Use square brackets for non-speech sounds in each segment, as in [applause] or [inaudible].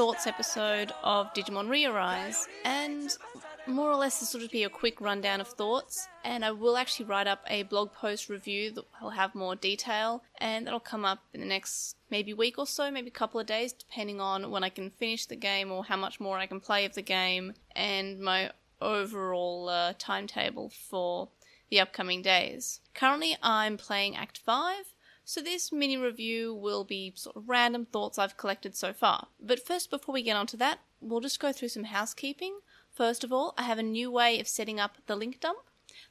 thoughts episode of Digimon Rearise, and more or less this will just be a quick rundown of thoughts. And I will actually write up a blog post review that will have more detail, and that'll come up in the next maybe week or so, maybe a couple of days, depending on when I can finish the game or how much more I can play of the game, and my overall uh, timetable for the upcoming days. Currently, I'm playing Act 5. So, this mini review will be sort of random thoughts I've collected so far. But first, before we get on to that, we'll just go through some housekeeping. First of all, I have a new way of setting up the link dump.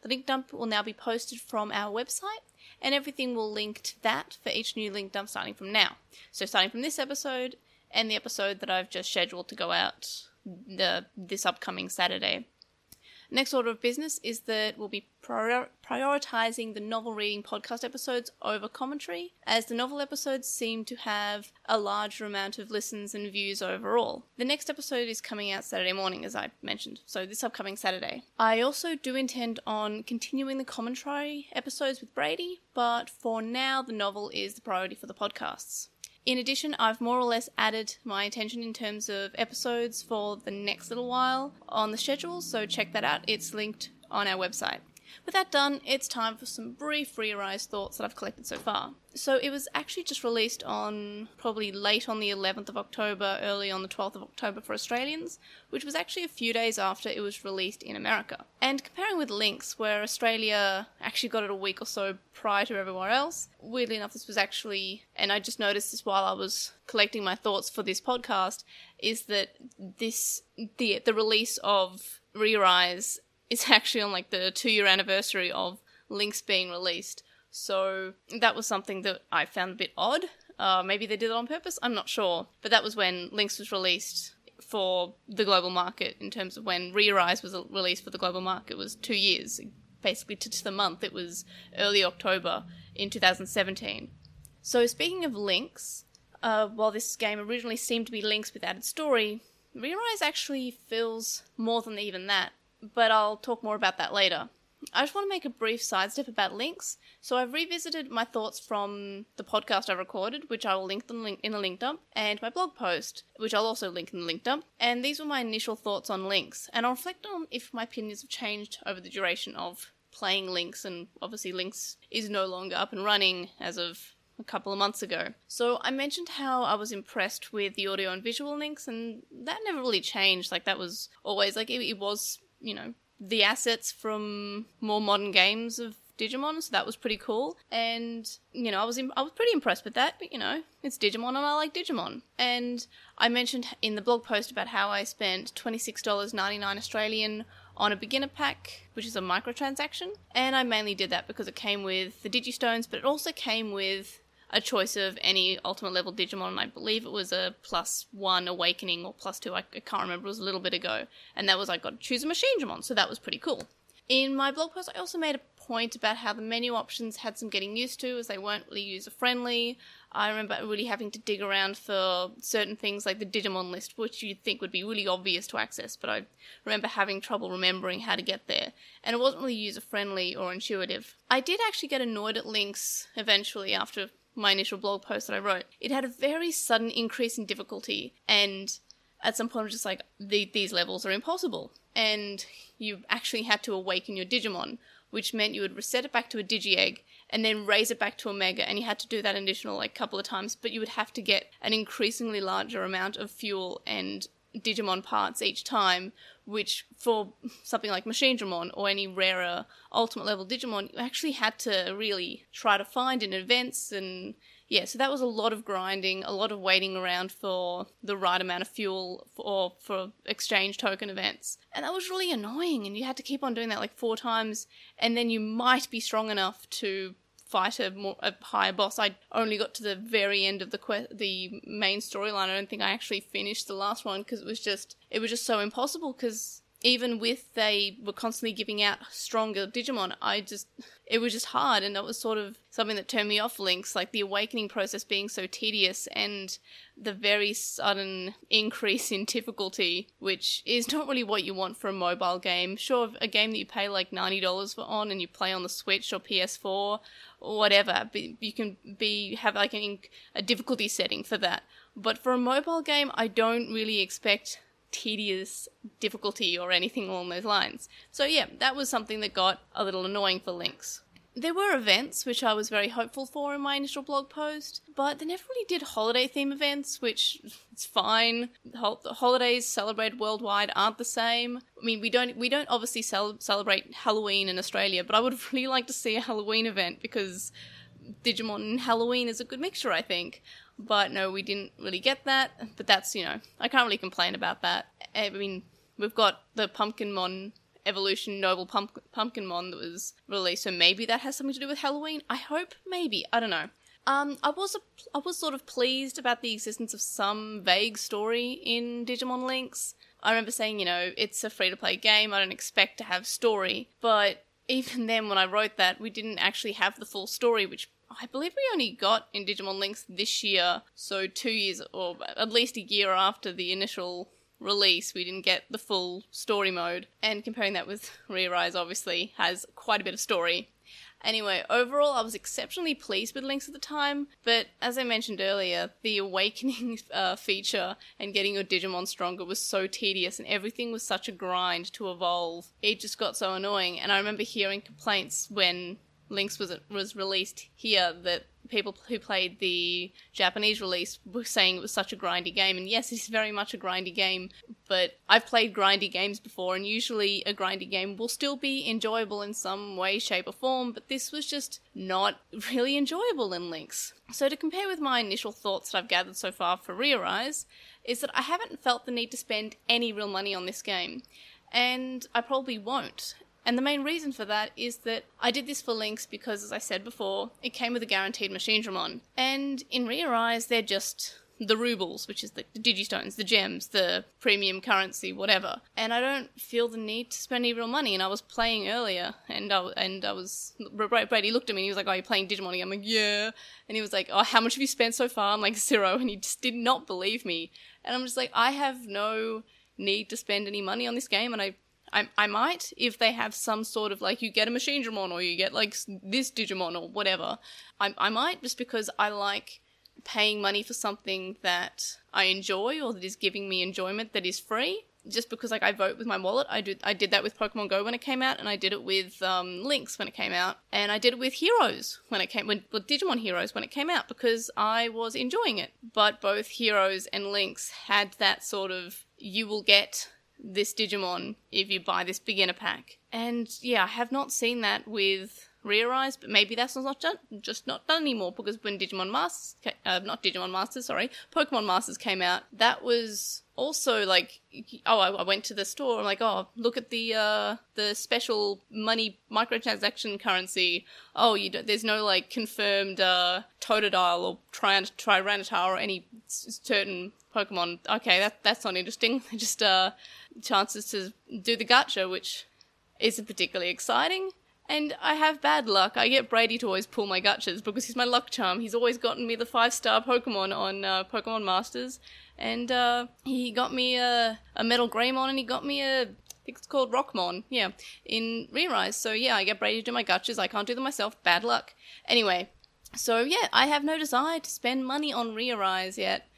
The link dump will now be posted from our website, and everything will link to that for each new link dump starting from now. So, starting from this episode and the episode that I've just scheduled to go out this upcoming Saturday. Next order of business is that we'll be prior- prioritizing the novel reading podcast episodes over commentary, as the novel episodes seem to have a larger amount of listens and views overall. The next episode is coming out Saturday morning, as I mentioned, so this upcoming Saturday. I also do intend on continuing the commentary episodes with Brady, but for now, the novel is the priority for the podcasts. In addition, I've more or less added my attention in terms of episodes for the next little while on the schedule, so check that out. It's linked on our website. With that done, it's time for some brief Rearise thoughts that I've collected so far. So it was actually just released on probably late on the 11th of October, early on the 12th of October for Australians, which was actually a few days after it was released in America. And comparing with Links, where Australia actually got it a week or so prior to everywhere else, weirdly enough, this was actually, and I just noticed this while I was collecting my thoughts for this podcast, is that this, the, the release of Rearise is actually on like the two year anniversary of Links being released. So that was something that I found a bit odd. Uh, maybe they did it on purpose, I'm not sure. But that was when Links was released for the global market in terms of when Rearise was released for the global market was two years, basically to, to the month. It was early October in 2017. So speaking of Links, uh, while this game originally seemed to be Links with added story, Rearise actually feels more than even that but I'll talk more about that later. I just want to make a brief sidestep about links. So I've revisited my thoughts from the podcast I recorded, which I will link in the link dump, and my blog post, which I'll also link in the link dump. And these were my initial thoughts on links, and I'll reflect on if my opinions have changed over the duration of playing links. and obviously links is no longer up and running as of a couple of months ago. So I mentioned how I was impressed with the audio and visual links, and that never really changed. Like that was always like it, it was you know, the assets from more modern games of Digimon, so that was pretty cool. And you know, I was Im- I was pretty impressed with that. But you know, it's Digimon, and I like Digimon. And I mentioned in the blog post about how I spent twenty six dollars ninety nine Australian on a beginner pack, which is a microtransaction. And I mainly did that because it came with the Digistones, but it also came with a choice of any ultimate level Digimon. I believe it was a plus one awakening or plus two. I, I can't remember. It was a little bit ago, and that was I got to choose a Machine Digimon, so that was pretty cool. In my blog post, I also made a point about how the menu options had some getting used to, as they weren't really user friendly. I remember really having to dig around for certain things like the Digimon list, which you'd think would be really obvious to access, but I remember having trouble remembering how to get there, and it wasn't really user friendly or intuitive. I did actually get annoyed at links eventually after my initial blog post that I wrote, it had a very sudden increase in difficulty, and at some point, I was just like, the, these levels are impossible. And you actually had to awaken your Digimon, which meant you would reset it back to a Digi Egg and then raise it back to a Mega, and you had to do that additional like couple of times, but you would have to get an increasingly larger amount of fuel and Digimon parts each time, which for something like Machinedramon or any rarer ultimate level Digimon, you actually had to really try to find in events and yeah, so that was a lot of grinding, a lot of waiting around for the right amount of fuel for for exchange token events. And that was really annoying and you had to keep on doing that like four times and then you might be strong enough to fight a, more, a higher boss. I only got to the very end of the que- the main storyline. I don't think I actually finished the last one because it was just it was just so impossible because even with they were constantly giving out stronger Digimon, I just it was just hard and that was sort of something that turned me off links like the awakening process being so tedious and the very sudden increase in difficulty which is not really what you want for a mobile game. Sure a game that you pay like $90 for on and you play on the switch or ps4 or whatever but you can be have like an, a difficulty setting for that. But for a mobile game i don't really expect tedious difficulty or anything along those lines. So yeah, that was something that got a little annoying for Links. There were events which I was very hopeful for in my initial blog post, but they never really did holiday theme events, which [laughs] it's fine. Holidays celebrated worldwide aren't the same. I mean, we don't we don't obviously cel- celebrate Halloween in Australia, but I would [laughs] really like to see a Halloween event because Digimon and Halloween is a good mixture, I think. But no, we didn't really get that. But that's, you know, I can't really complain about that. I mean, we've got the Pumpkinmon Evolution Noble Pump- Pumpkinmon that was released, so maybe that has something to do with Halloween. I hope, maybe. I don't know. Um, I was a, I was sort of pleased about the existence of some vague story in Digimon Links. I remember saying, you know, it's a free to play game. I don't expect to have story, but even [laughs] then, when I wrote that, we didn't actually have the full story, which I believe we only got in Digimon Links this year, so two years or at least a year after the initial release, we didn't get the full story mode. And comparing that with [laughs] Re-Arise, obviously has quite a bit of story. Anyway, overall, I was exceptionally pleased with Links at the time, but as I mentioned earlier, the awakening [laughs] uh, feature and getting your Digimon stronger was so tedious and everything was such a grind to evolve. It just got so annoying, and I remember hearing complaints when Links was was released here that people who played the Japanese release were saying it was such a grindy game. And yes, it's very much a grindy game, but I've played grindy games before, and usually a grindy game will still be enjoyable in some way, shape, or form, but this was just not really enjoyable in Links. So, to compare with my initial thoughts that I've gathered so far for Re-Arise, is that I haven't felt the need to spend any real money on this game. And I probably won't. And the main reason for that is that I did this for Links because, as I said before, it came with a guaranteed machine Machinedramon. And in Re-Arise, they're just the rubles, which is the, the digistones, the gems, the premium currency, whatever. And I don't feel the need to spend any real money. And I was playing earlier, and I and I was Brady looked at me and he was like, "Oh, you're playing Digimon?" I'm like, "Yeah." And he was like, "Oh, how much have you spent so far?" I'm like, [laughs] zero. And he just did not believe me. And I'm just like, I have no need to spend any money on this game, and I I, I might if they have some sort of like you get a Machinedramon or you get like this Digimon or whatever. I, I might just because I like paying money for something that I enjoy or that is giving me enjoyment that is free. Just because like I vote with my wallet, I did I did that with Pokemon Go when it came out, and I did it with um, Links when it came out, and I did it with Heroes when it came when with Digimon Heroes when it came out because I was enjoying it. But both Heroes and Links had that sort of you will get this Digimon if you buy this beginner pack. And yeah, I have not seen that with Re-Arise, but maybe that's not done, just not done anymore because when Digimon Masters, uh, not Digimon Masters, sorry, Pokemon Masters came out, that was also like, oh, I, I went to the store. I'm like, oh, look at the uh, the special money microtransaction currency. Oh, you there's no like confirmed uh, Totodile or Tyranitar or any certain Pokemon. Okay, that that's not interesting. [laughs] Just uh, chances to do the gacha, which isn't particularly exciting. And I have bad luck. I get Brady to always pull my gachas because he's my luck charm. He's always gotten me the five star Pokemon on uh, Pokemon Masters. And uh, he got me a, a Metal Greymon and he got me a. I think it's called Rockmon. Yeah, in Re-Rise. So yeah, I get Brady to do my gachas. I can't do them myself. Bad luck. Anyway, so yeah, I have no desire to spend money on Re-Arise yet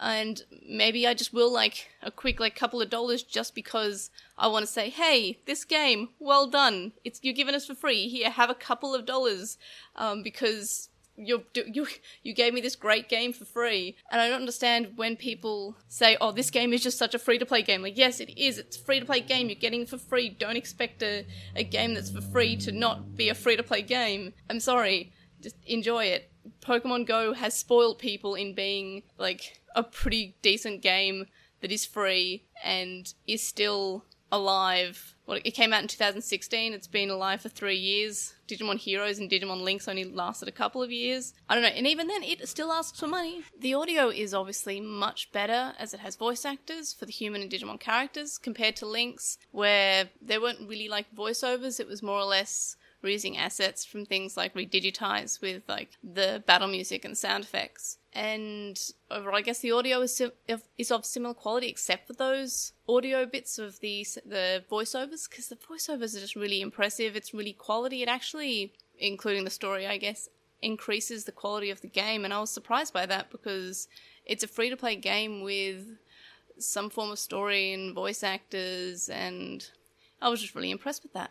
and maybe I just will like a quick like couple of dollars just because I want to say, hey, this game, well done. It's you're giving us for free. Here, have a couple of dollars, um, because you you you gave me this great game for free. And I don't understand when people say, oh, this game is just such a free to play game. Like, yes, it is. It's free to play game. You're getting for free. Don't expect a a game that's for free to not be a free to play game. I'm sorry. Just enjoy it. Pokemon Go has spoiled people in being like a pretty decent game that is free and is still alive. Well, it came out in 2016. It's been alive for three years. Digimon Heroes and Digimon Links only lasted a couple of years. I don't know, and even then, it still asks for money. The audio is obviously much better as it has voice actors for the human and Digimon characters compared to Links, where there weren't really like voiceovers. It was more or less we're using assets from things like Redigitize with like the battle music and sound effects. And overall, I guess the audio is sim- is of similar quality, except for those audio bits of the the voiceovers, because the voiceovers are just really impressive. It's really quality. It actually, including the story, I guess, increases the quality of the game, and I was surprised by that because it's a free to play game with some form of story and voice actors, and I was just really impressed with that.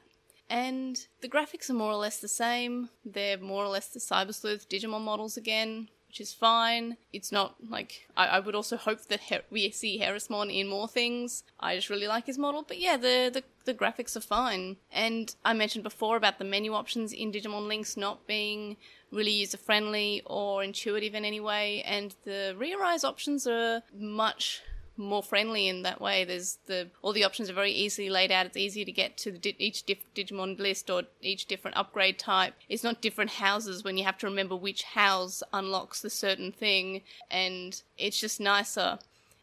And the graphics are more or less the same. They're more or less the Cyber Sleuth Digimon models again, which is fine. It's not like I, I would also hope that Her- we see Harrismon in more things. I just really like his model, but yeah, the, the the graphics are fine. And I mentioned before about the menu options in Digimon Links not being really user friendly or intuitive in any way, and the Rearise options are much more friendly in that way. There's the all the options are very easily laid out. It's easier to get to di- each diff- Digimon list or each different upgrade type. It's not different houses when you have to remember which house unlocks the certain thing, and it's just nicer.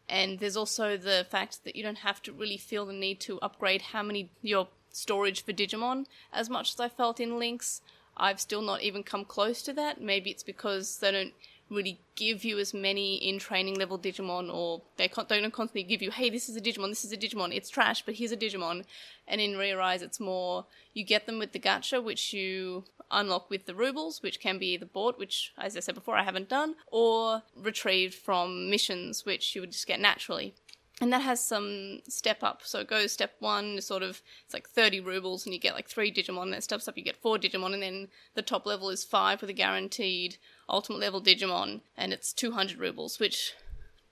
And there's also the fact that you don't have to really feel the need to upgrade how many your storage for Digimon as much as I felt in Links. I've still not even come close to that. Maybe it's because they don't really give you as many in training level Digimon, or they don't constantly give you, hey, this is a Digimon, this is a Digimon, it's trash, but here's a Digimon. And in Rearise, it's more you get them with the gacha, which you unlock with the rubles, which can be either bought, which, as I said before, I haven't done, or retrieved from missions, which you would just get naturally and that has some step up. So it goes step one, sort of, it's like 30 rubles, and you get like three Digimon. Then steps up, you get four Digimon, and then the top level is five with a guaranteed ultimate level Digimon, and it's 200 rubles, which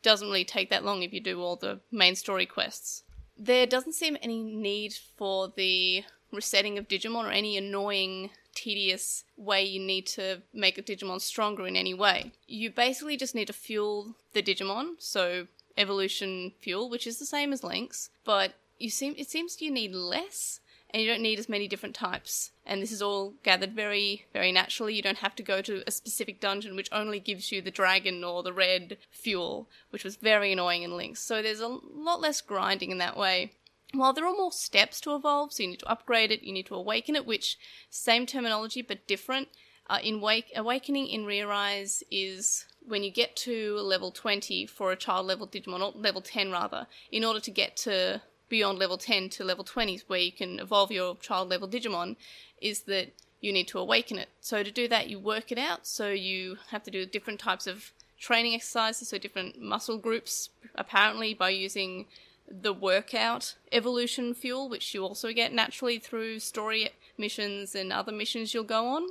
doesn't really take that long if you do all the main story quests. There doesn't seem any need for the resetting of Digimon or any annoying, tedious way you need to make a Digimon stronger in any way. You basically just need to fuel the Digimon, so evolution fuel, which is the same as Links, but you seem it seems you need less and you don't need as many different types. And this is all gathered very, very naturally. You don't have to go to a specific dungeon which only gives you the dragon or the red fuel, which was very annoying in Links. So there's a lot less grinding in that way. While there are more steps to evolve, so you need to upgrade it, you need to awaken it, which same terminology but different. Uh, in Wake, awakening in Rearise is when you get to level 20 for a child level Digimon, or level 10 rather, in order to get to beyond level 10 to level 20s where you can evolve your child level Digimon, is that you need to awaken it. So to do that, you work it out. So you have to do different types of training exercises, so different muscle groups, apparently by using the workout evolution fuel, which you also get naturally through story missions and other missions you'll go on.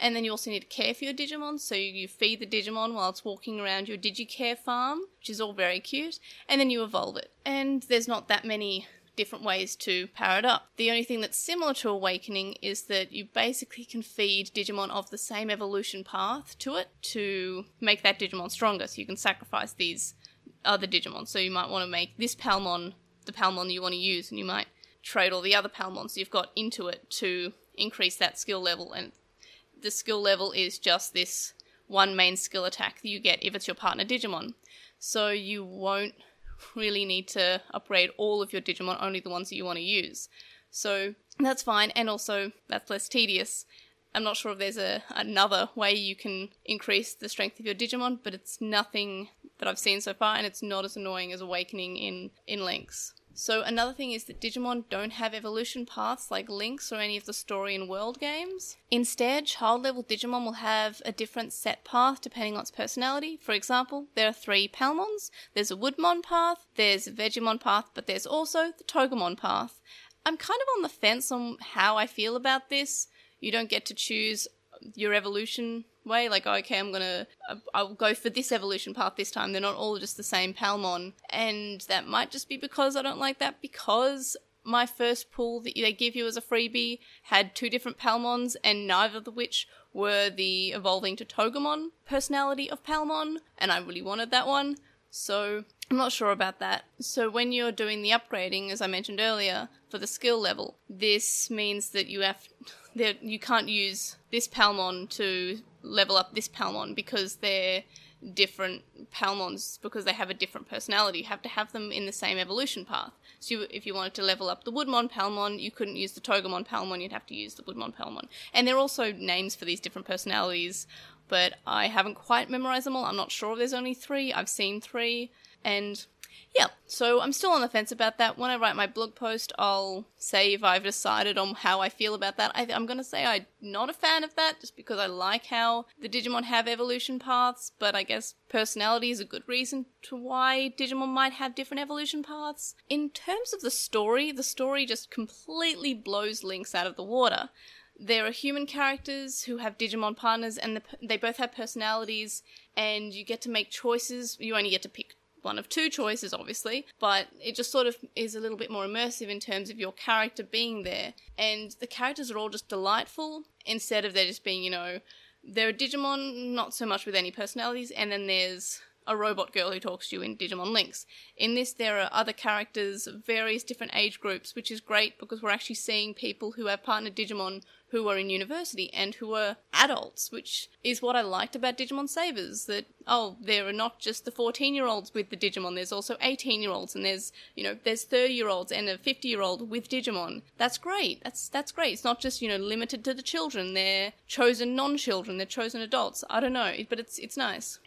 And then you also need to care for your Digimon, so you feed the Digimon while it's walking around your Digicare farm, which is all very cute, and then you evolve it. And there's not that many different ways to power it up. The only thing that's similar to Awakening is that you basically can feed Digimon of the same evolution path to it to make that Digimon stronger, so you can sacrifice these other Digimon. So you might want to make this Palmon the Palmon you want to use, and you might trade all the other Palmons you've got into it to increase that skill level and the skill level is just this one main skill attack that you get if it's your partner Digimon. So you won't really need to upgrade all of your Digimon, only the ones that you want to use. So that's fine, and also that's less tedious. I'm not sure if there's a another way you can increase the strength of your Digimon, but it's nothing that I've seen so far, and it's not as annoying as Awakening in in Links. So another thing is that Digimon don't have evolution paths like Links or any of the story and world games. Instead, child level Digimon will have a different set path depending on its personality. For example, there are three Palmons. There's a Woodmon path, there's a Vegemon path, but there's also the Togemon path. I'm kind of on the fence on how I feel about this. You don't get to choose your evolution way. Like, oh, okay, I'm gonna, I'll go for this evolution path this time. They're not all just the same Palmon. And that might just be because I don't like that because my first pull that they give you as a freebie had two different Palmons and neither of which were the evolving to Togemon personality of Palmon. And I really wanted that one. So I'm not sure about that. So when you're doing the upgrading, as I mentioned earlier, for the skill level, this means that you have that you can't use this Palmon to level up this Palmon because they're different Palmons because they have a different personality. You have to have them in the same evolution path. So you, if you wanted to level up the Woodmon Palmon, you couldn't use the Togemon Palmon, you'd have to use the Woodmon Palmon. And there are also names for these different personalities, but I haven't quite memorized them all. I'm not sure if there's only three. I've seen three. And yeah, so I'm still on the fence about that. When I write my blog post, I'll say if I've decided on how I feel about that. I am going to say I'm not a fan of that just because I like how the Digimon have evolution paths, but I guess personality is a good reason to why Digimon might have different evolution paths. In terms of the story, the story just completely blows Links out of the water. There are human characters who have Digimon partners, and the, they both have personalities, and you get to make choices. You only get to pick one of two choices, obviously, but it just sort of is a little bit more immersive in terms of your character being there. And the characters are all just delightful instead of there just being, you know, there are a Digimon, not so much with any personalities, and then there's a robot girl who talks to you in Digimon Links. In this, there are other characters, various different age groups, which is great because we're actually seeing people who have partnered Digimon who are in university and who are adults, which is what I liked about Digimon Savers. That, oh, there are not just the 14 year olds with the Digimon, there's also 18 year olds and there's, you know, there's 30 year olds and a 50 year old with Digimon. That's great. That's, that's great. It's not just, you know, limited to the children. They're chosen non children. They're chosen adults. I don't know, but it's, it's nice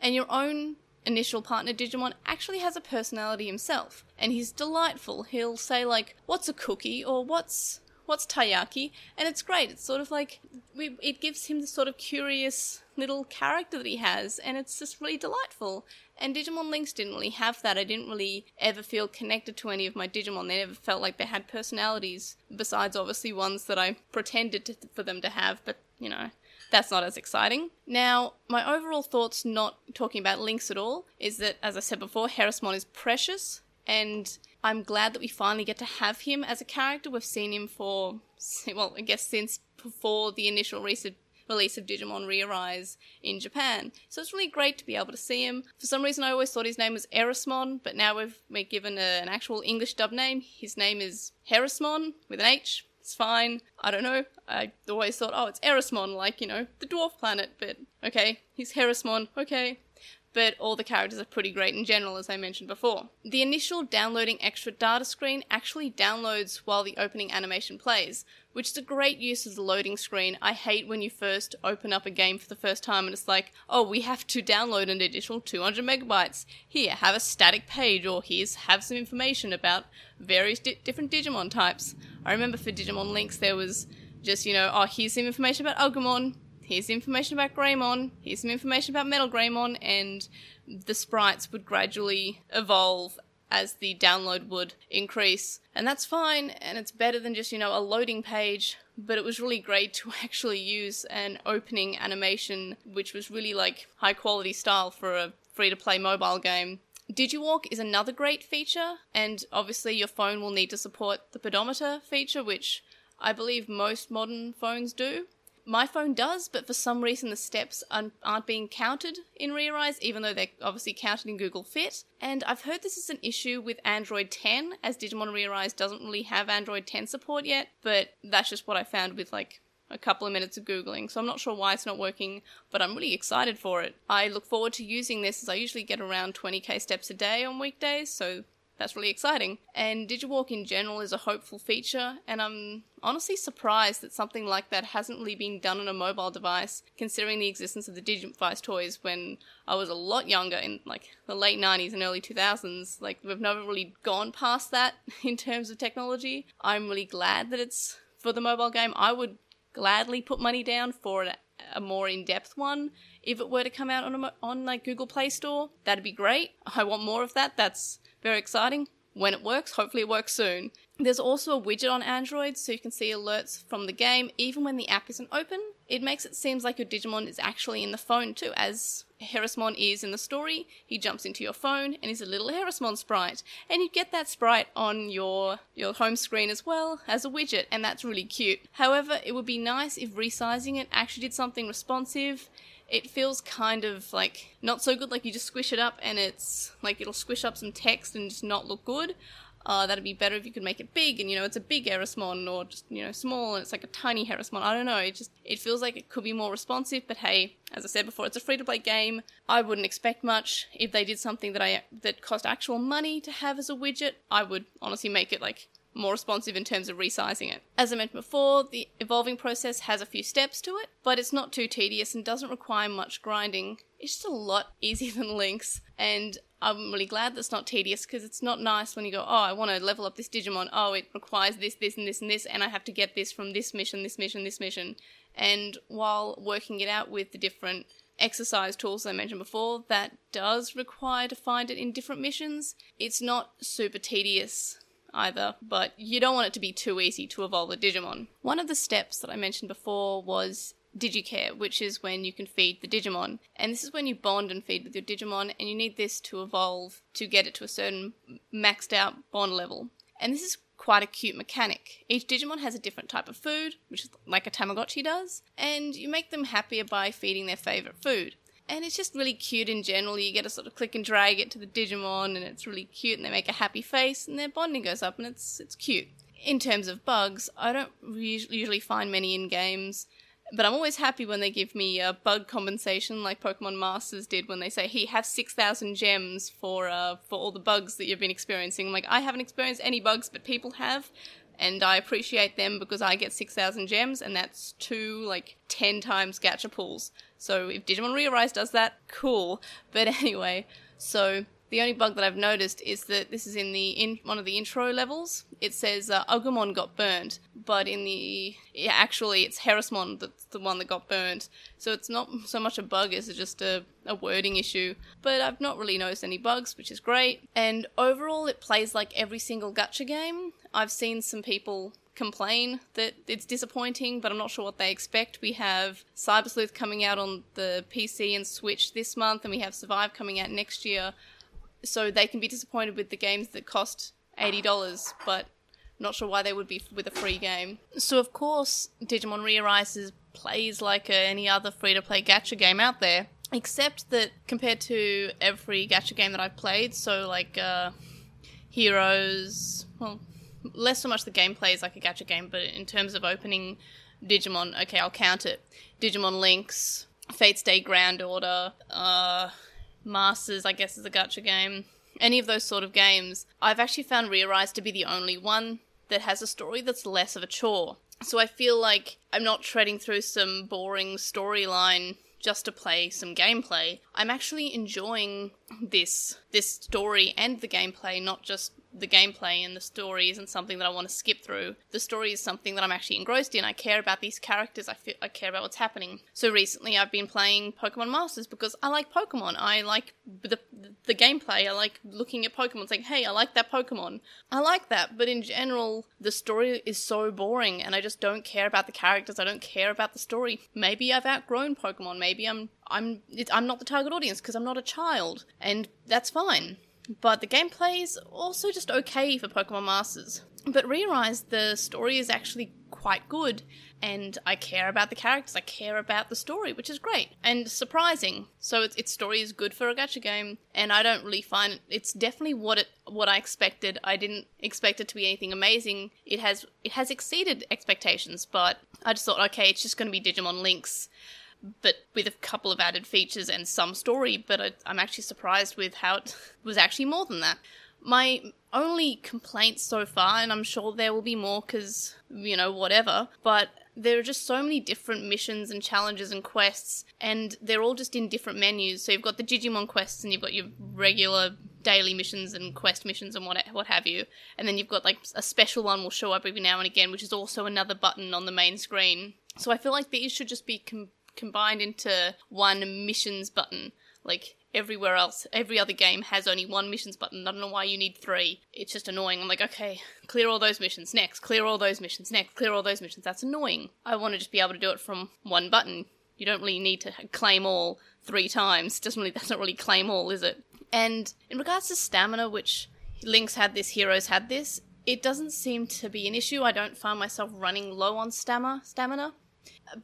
and your own initial partner Digimon actually has a personality himself, and he's delightful. He'll say like, "What's a cookie?" or "What's what's taiyaki?" and it's great. It's sort of like we, it gives him the sort of curious little character that he has, and it's just really delightful. And Digimon Links didn't really have that. I didn't really ever feel connected to any of my Digimon. They never felt like they had personalities, besides obviously ones that I pretended to, for them to have, but you know, that's not as exciting. Now, my overall thoughts, not talking about Links at all, is that, as I said before, Harrismon is precious, and I'm glad that we finally get to have him as a character. We've seen him for, [laughs] well, I guess since before the initial recent release of Digimon Re-Arise in Japan. So it's really great to be able to see him. For some reason, I always thought his name was Erismon, but now we've been given a, an actual English dub name. His name is Harrismon with an H. It's fine. I don't know. I always thought, oh, it's Erismon, like, you know, the dwarf planet, but okay, he's Harrismon, okay but all the characters are pretty great in general, as I mentioned before. The initial downloading extra data screen actually downloads while the opening animation plays, which is a great use of the loading screen. I hate when you first open up a game for the first time and it's like, oh, we have to download an additional 200 megabytes. Here, have a static page, or here's have some information about various di- different Digimon types. I remember for Digimon Links, there was just, you know, oh, here's some information about Agumon, here's information about Greymon, here's some information about Metal Greymon, and the sprites would gradually evolve as the download would increase. And that's fine, and it's better than just, you know, a loading page, but it was really great to [laughs] actually use an opening animation, which was really like high quality style for a free to play mobile game. DigiWalk is another great feature, and obviously your phone will need to support the pedometer feature, which I believe most modern phones do. My phone does, but for some reason the steps aren't being counted in Re-Arise, even though they're obviously counted in Google Fit. And I've heard this is an issue with Android 10, as Digimon Re-Arise doesn't really have Android 10 support yet, but that's just what I found with like a couple of minutes of Googling, so I'm not sure why it's not working, but I'm really excited for it. I look forward to using this as I usually get around 20k steps a day on weekdays, so that's really exciting. And DigiWalk in general is a hopeful feature, and I'm honestly surprised that something like that hasn't really been done on a mobile device, considering the existence of the Digivice toys when I was a lot younger in like the late 90s and early 2000s. Like, we've never really gone past that [laughs] in terms of technology. I'm really glad that it's for the mobile game. I would gladly put money down for a, a more in-depth one if it were to come out on a, on like Google Play Store. That'd be great. I want more of that. That's very exciting. When it works, hopefully it works soon. There's also a widget on Android so you can see alerts from the game even when the app isn't open. It makes it seem like your Digimon is actually in the phone too, as Harrismon is in the story. He jumps into your phone and he's a little Harrismon sprite. And you get that sprite on your, your home screen as well as a widget, and that's really cute. However, it would be nice if resizing it actually did something responsive it feels kind of like not so good. Like you just squish it up and it's like it'll squish up some text and just not look good. Uh, that'd be better if you could make it big and you know it's a big Erismon or just you know small and it's like a tiny Harrismon. I don't know. It just it feels like it could be more responsive. But hey, as I said before, it's a free to play game. I wouldn't expect much. If they did something that I that cost actual money to have as a widget, I would honestly make it like more responsive in terms of resizing it. As I mentioned before, the evolving process has a few steps to it, but it's not too tedious and doesn't require much grinding. It's just a lot [laughs] easier than Link's, and I'm really glad that's not tedious because it's not nice when you go, oh, I want to level up this Digimon. Oh, it requires this, this, and this, and this, and I have to get this from this mission, this mission, this mission. And while working it out with the different exercise tools I mentioned before, that does require to find it in different missions. It's not super tedious either, but you don't want it to be too easy to evolve a Digimon. One of the steps that I mentioned before was Digicare, which is when you can feed the Digimon. And this is when you bond and feed with your Digimon, and you need this to evolve to get it to a certain maxed out bond level. And this is quite a cute mechanic. Each Digimon has a different type of food, which is like a Tamagotchi does, and you make them happier by feeding their favourite food and it's just really cute in general. You get to sort of click and drag it to the Digimon, and it's really cute, and they make a happy face, and their bonding goes up, and it's it's cute. In terms of bugs, I don't usually find many in games, but I'm always happy when they give me a bug compensation, like Pokemon Masters did when they say, "Hey, have six thousand gems for uh, for all the bugs that you've been experiencing." I'm like, I haven't experienced any bugs, but people have, and I appreciate them because I get 6,000 gems, and that's two, like, 10 times gacha pulls. So if Digimon Rearise does that, cool. But [laughs] anyway, so the only bug that I've noticed is that this is in the in one of the intro levels. It says uh, Agumon got burned, but in the yeah, actually it's Harrismon that's the one that got burned. So it's not so much a bug as just a, a wording issue. But I've not really noticed any bugs, which is great. And overall, it plays like every single gacha game. I've seen some people complain that it's disappointing, but I'm not sure what they expect. We have Cyber Sleuth coming out on the PC and Switch this month, and we have Survive coming out next year so they can be disappointed with the games that cost $80, but not sure why they would be with a free game. So, of course, Digimon Rearises plays like any other free to play gacha game out there, except that compared to every gacha game that I've played, so like uh, Heroes, well, less so much the gameplay is like a gacha game, but in terms of opening Digimon, okay, I'll count it Digimon Links, Fate Stay Grand Order, uh, Masters, I guess, is a gacha game. Any of those sort of games, I've actually found Rearise to be the only one that has a story that's less of a chore. So I feel like I'm not treading through some boring storyline just to play some gameplay. I'm actually enjoying this this story and the gameplay, not just the gameplay and the story isn't something that I want to skip through. The story is something that I'm actually engrossed in. I care about these characters. I feel I care about what's happening. So recently, I've been playing Pokemon Masters because I like Pokemon. I like the the gameplay. I like looking at Pokemon, saying, "Hey, I like that Pokemon." I like that, but in general, the story is so boring, and I just don't care about the characters. I don't care about the story. Maybe I've outgrown Pokemon. Maybe I'm I'm I'm not the target audience because I'm not a child, and that's fine but the gameplay is also just okay for Pokemon Masters. But Rearise, the story is actually quite good, and I care about the characters, I care about the story, which is great and surprising. So its, its story is good for a gacha game, and I don't really find it, it's definitely what it what I expected. I didn't expect it to be anything amazing. It has it has exceeded expectations, but I just thought, okay, it's just going to be Digimon Links but with a couple of added features and some story. But I, I'm actually surprised with how it [laughs] was actually more than that. My only complaints so far, and I'm sure there will be more because, you know, whatever, but there are just so many different missions and challenges and quests, and they're all just in different menus. So you've got the Digimon quests, and you've got your regular daily missions and quest missions and what what have you, and then you've got like a special one will show up every now and again, which is also another button on the main screen. So I feel like these should just be com- combined into one missions button. Like everywhere else, every other game has only one missions button. I don't know why you need three. It's just annoying. I'm like, okay, clear all those missions next, clear all those missions next, clear all those missions. That's annoying. I want to just be able to do it from one button. You don't really need to claim all three times. Doesn't really, [laughs] that's not really claim all, is it? And in regards to stamina, which Links had this, Heroes had this, it doesn't seem to be an issue. I don't find myself running low on stamina. Stamina.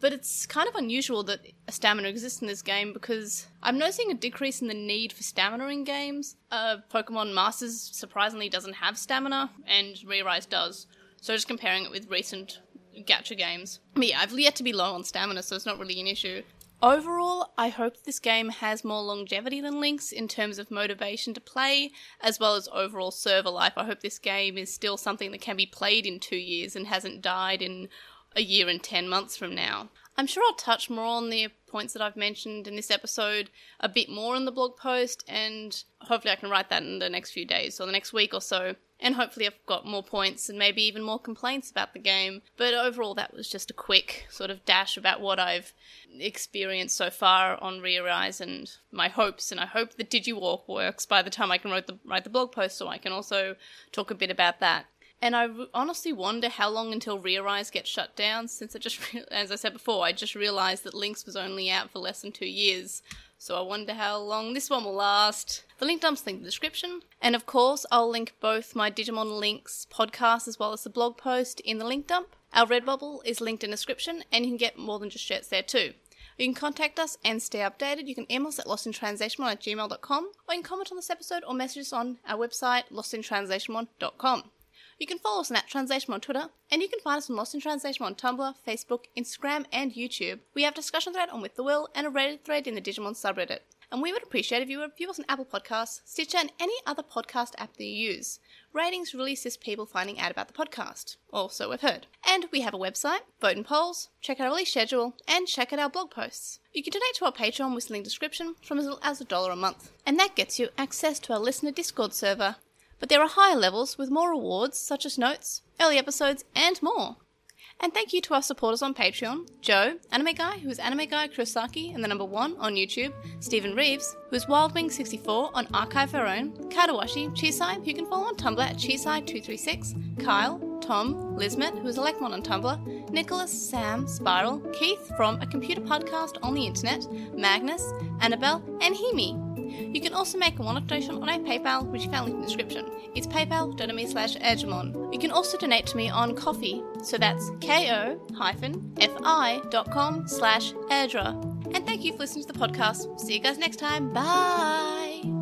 But it's kind of unusual that stamina exists in this game because I'm noticing a decrease in the need for stamina in games. Uh, Pokemon Masters surprisingly doesn't have stamina, and Re-Rise does. So just comparing it with recent gacha games. But yeah, I've yet to be low on stamina, so it's not really an issue. Overall, I hope this game has more longevity than Link's in terms of motivation to play, as well as overall server life. I hope this game is still something that can be played in two years and hasn't died in a year and 10 months from now. I'm sure I'll touch more on the points that I've mentioned in this episode a bit more in the blog post, and hopefully I can write that in the next few days or the next week or so. And hopefully, I've got more points and maybe even more complaints about the game. But overall, that was just a quick sort of dash about what I've experienced so far on Re-Arise and my hopes. And I hope the DigiWalk works by the time I can write the, write the blog post so I can also talk a bit about that. And I honestly wonder how long until Re-Arise gets shut down, since I just, as I said before, I just realised that Link's was only out for less than two years. So I wonder how long this one will last. The link dump's linked in the description. And of course, I'll link both my Digimon Links podcast as well as the blog post in the link dump. Our Redbubble is linked in the description, and you can get more than just shirts there too. You can contact us and stay updated. You can email us at lostintranslationmon at gmail.com, or you can comment on this episode or message us on our website, lostintranslationmon.com. You can follow us on at Translation on Twitter, and you can find us on Lost in Translation on Tumblr, Facebook, Instagram, and YouTube. We have a discussion thread on With the Will and a Reddit thread in the Digimon subreddit. And we would appreciate if you would review us on Apple Podcasts, Stitcher, and any other podcast app that you use. Ratings really assist people finding out about the podcast. Also, we've heard. And we have a website, vote in polls, check out our release schedule, and check out our blog posts. You can donate to our Patreon with the link description from as little as a dollar a month. And that gets you access to our listener Discord server, but there are higher levels with more rewards such as notes, early episodes, and more. And thank you to our supporters on Patreon Joe, Anime Guy, who is Anime Guy Kurosaki and the number one on YouTube, Stephen Reeves, who is Wildwing64 on Archive Our Own, Kadawashi, Chisai, who you can follow on Tumblr at Chisai236, Kyle, Tom, Lismet, who is a Elecmon on Tumblr, Nicholas, Sam, Spiral, Keith from A Computer Podcast on the Internet, Magnus, Annabelle, and Himi. You can also make a one-off donation on our PayPal, which you can link in the description. It's paypal.me slash edgemon. You can also donate to me on Ko-fi, so that's ko-fi.com slash airdra. And thank you for listening to the podcast. See you guys next time. Bye!